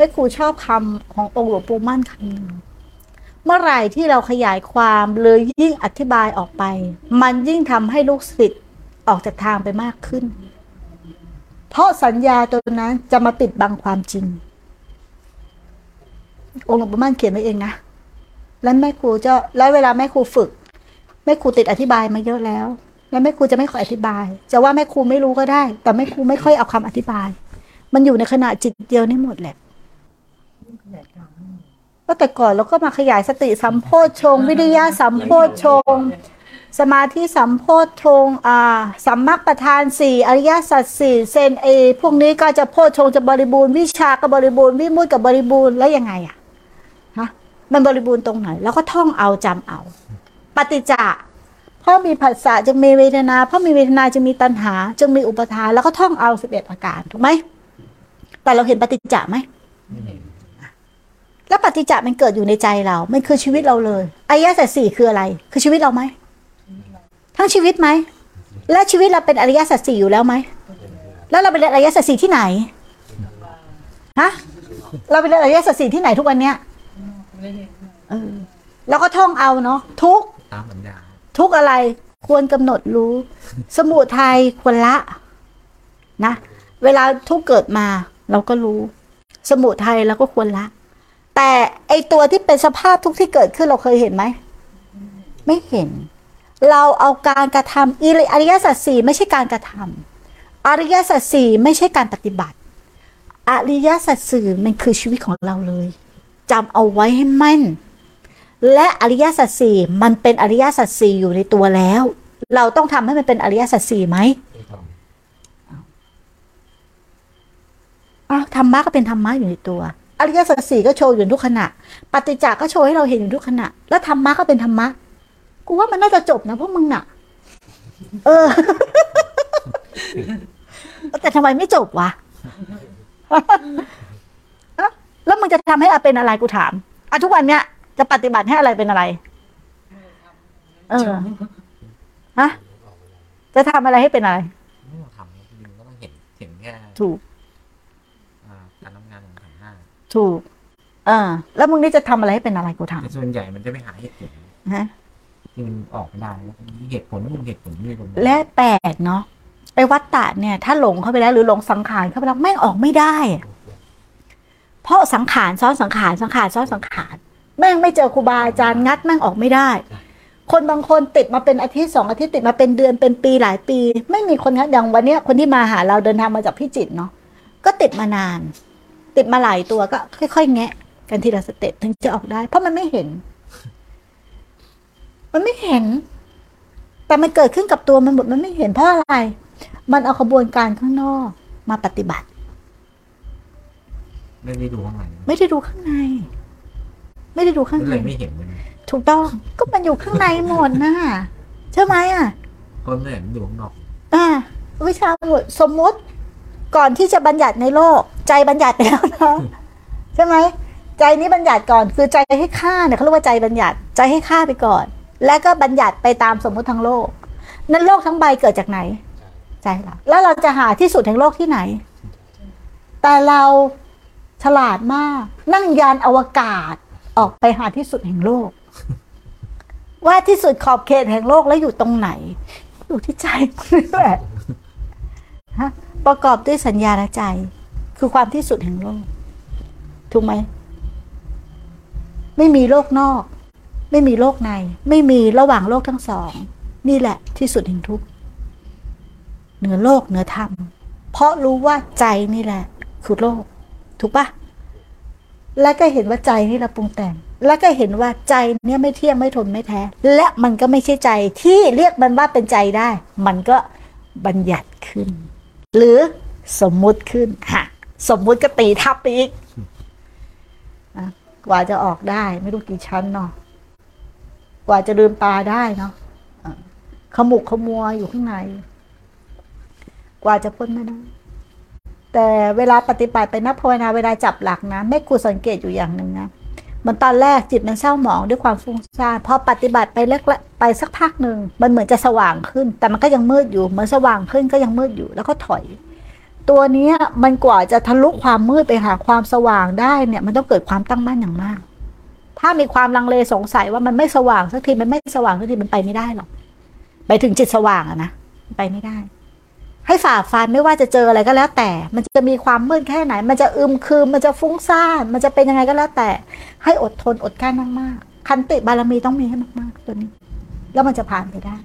แม่ครูชอบคำขององค์หลวงปู่มั่นคำหนึ่งเมื่อไหร่ที่เราขยายความเลยยิ่งอธิบายออกไป มันยิ่งทำให้ลูกศิษย์ออกจากทางไปมากขึ้น เพราะสัญญาตัวนั้นจะมาปิดบังความจริง องค์หลวงปู่มั่นเขียนไว้เองนะแล้วแม่ครูจะแล้วเวลาแม่ครูฝึกแม่ครูติดอธิบายมาเยอะแล้ว แล้วแม่ครูจะไม่ค่อยอธิบาย จะว่าแม่ครูไม่รู้ก็ได้ แต่แม่ครูไม่ค่อยเอาคำอธิบาย มันอยู่ในขณะจิตเดียวนี่หมดแหละ ก็แต่ก่อนเราก็มาขยายสติสัมโพชฌงวิริยะสัมโพชฌงสมาธิสัมโพชฌงอ่าสัมมักประธานสี่อริยสัจสี่เซนเอพวกนี้ก็จะโพชฌงจะบริบูรณ์วิชากับบริบูรณ์วิมุตติกับบริบูรณ์แล้วยังไงอะฮะมันบริบูรณ์ตรงไหน แล้วก็ท่องเอาจำเอา ปฏิจจาเพราะมีผัสสะจึงมีเวทนา เพราะมีเวทนาจึงมีตัณหา จึงมีอุปทานแล้วก็ท่องเอาสิบเอ็ดอาการถูกไหมแต่เราเห็นปฏิจจาไหม แล้วปฏิจจามันเกิดอยู่ในใจเรา มันคือชีวิตเราเลยอริยสัจสี่คืออะไร คือชีวิตเราไหม ทั้งชีวิตไหม และชีวิตเราเป็นอริยสัจสี่อยู่แล้วไหม แล้วเราเป็นอริยสัจสี่ที่ไหน ฮะ เราเป็นอริยสัจสี่ที่ไหนทุกวันเนี้ยเออแล้วก็ท่องเอาเนาะทุกทุกอะไรควรกำหนดรู้ สมุทัยควรละ นะ เวลาทุกเกิดมา เราก็รู้ สมุทัยเราก็ควรละ แต่ไอตัวที่เป็นสภาพทุกที่เกิดขึ้นเราเคยเห็นไหม ไม่เห็น เราเอาการกระทำอิริอริยสัจสี่ไม่ใช่การกระทำอริยสัจสี่ไม่ใช่การปฏิบัติ อริยสัจสี่มันคือชีวิตของเราเลยจำเอาไว้ให้มั่น และอริยสัจสี่มันเป็นอริยสัจสี่อยู่ในตัวแล้ว เราต้องทำให้มันเป็นอริยสัจสี่ไหมอ้าวธรรมะก็เป็นธรรมะอยู่ในตัว อริยสัจสี่ก็โชว์อยู่ทุกขณะ ปฏิจจาก็โชว์ให้เราเห็นอยู่ทุกขณะ แล้วธรรมะก็เป็นธรรมะ กูว่ามันน่าจะจบนะพวกมึงน่ะ เออ แต่ทำไมไม่จบวะเอ้าแล้วมึงจะทำให้อาเป็นอะไรกูถามอะทุกวันเนี้ยจะปฏิบัติให้อะไรเป็นอะไร เออ ฮะ จะทำอะไรให้เป็นอะไร ไม่ต้องทำจริงๆก็ต้องเห็นเห็นแค่ถูก อ่าการทำงานของขันธ์ห้า ถูก เออ แล้วมึงนี่จะทำอะไรให้เป็นอะไรกูถามแต่ส่วนใหญ่มันจะไม่หาเหตุผลฮะ ที่มันออกไม่ได้แล้วมีเหตุผลนู่นเหตุผลนี่คนและแปลกเนาะไอ้วัตตะเนี่ย ถ้าหลงเข้าไปแล้วหรือหลงสังขารเข้าไปแล้วแม่งออกไม่ได้อะเพราะสังขารซ้อนสังขารสังขารซ้อนสังขารแม่งไม่เจอครูบาอาจารย์งัดแม่งออกไม่ได้ คนบางคนติดมาเป็นอาทิตย์สองอาทิตย์ติดมาเป็นเดือนเป็นปีหลายปี ไม่มีคนงัดอย่างวันเนี้ยคนที่มาหาเราเดินทางมาจากพิจิตรเนาะก็ติดมานาน ติดมาหลายตัวก็ค่อยๆแงะ กันทีละสเต็ปถึงจะออกได้ เพราะมันไม่เห็น มันไม่เห็น แต่มันเกิดขึ้นกับตัวมันหมดมันไม่เห็นเพราะอะไร มันเอาขบวนการข้างนอกมาปฏิบัติ ไม่ได้ดูข้างในไม่ได้ดูข้างใน ไม่ได้ดูข้างก็ในเลยไม่เห็นมันถูกต้องก็มันอยู่ข้างในหมดนะใช่ไหมอะคนไม่เห็นดูข้างนอกอ่าวิชาหมดสมมุติ ก่อนที่จะบัญญัติในโลก ใจบัญญัติไปแล้วนะใช่ไหมใจนี้บัญญัติก่อน คือใจให้ฆ่าเนี่ยเขาเรียกว่าใจบัญญัติ ใจให้ฆ่าไปก่อน แล้วก็บัญญัติไปตามสมมุติทั้งโลก นั้นโลกทั้งใบเกิดจากไหน ใจเราแล้วเราจะหาที่สุดแห่งโลกที่ไหน แต่เราฉลาดมาก นั่งยานอวกาศออกไปหาที่สุดแห่งโลก ว่าที่สุดขอบเขตแห่งโลกแล้วอยู่ตรงไหน อยู่ที่ใจนี่แหละ ประกอบด้วยสัญญาและใจ คือความที่สุดแห่งโลก ถูกไหม ไม่มีโลกนอก ไม่มีโลกใน ไม่มีระหว่างโลกทั้งสอง นี่แหละที่สุดแห่งทุกข์เหนือโลกเหนือธรรม เพราะรู้ว่าใจนี่แหละ คือโลก ถูกปะแล้วก็เห็นว่าใจนี่เราปรุงแต่ง แล้วก็เห็นว่าใจเนี่ยไม่เที่ยงไม่ทนไม่แท้ และมันก็ไม่ใช่ใจที่เรียกมันว่าเป็นใจได้ มันก็บัญญัติขึ้น หรือสมมุติขึ้นฮะสมมุติก็ตีทับไปอีกกว่าจะออกได้ ไม่รู้กี่ชั้นเนาะกว่าจะลืมตาได้เนาะอะขมุกขมัวอยู่ข้างใน กว่าจะพ้นไม่ได้แต่เวลาปฏิบัติไปนักภาวนาเวลาจับหลักนะแม่ครูสังเกตอยู่อย่างหนึ่งนะ มันตอนแรกจิตมันเศร้าหมองด้วยความฟุ้งซ่านพอปฏิบัติไปเล็กไปสักพักหนึ่งมันเหมือนจะสว่างขึ้น แต่มันก็ยังมืดอยู่เหมือนสว่างขึ้นก็ยังมืดอยู่แล้วก็ถอย ตัวนี้มันกว่าจะทะลุความมืดไปหาความสว่างได้เนี่ยมันต้องเกิดความตั้งมั่นอย่างมาก ถ้ามีความลังเลสงสัยว่ามันไม่สว่างสักทีมันไม่สว่างสักทีมันไปไม่ได้หรอกไปถึงจิตสว่างอะนะไปไม่ได้ ให้ฝ่าฟันไม่ว่าจะเจออะไรก็แล้วแต่ มันจะมีความมืดแค่ไหน มันจะอึมครึมมันจะฟุ้งซ่านมันจะเป็นยังไงก็แล้วแต่ ให้อดทนอดกลั้นมากๆคันติบารมีต้องมีให้มากๆตัวนี้ แล้วมันจะผ่านไปได้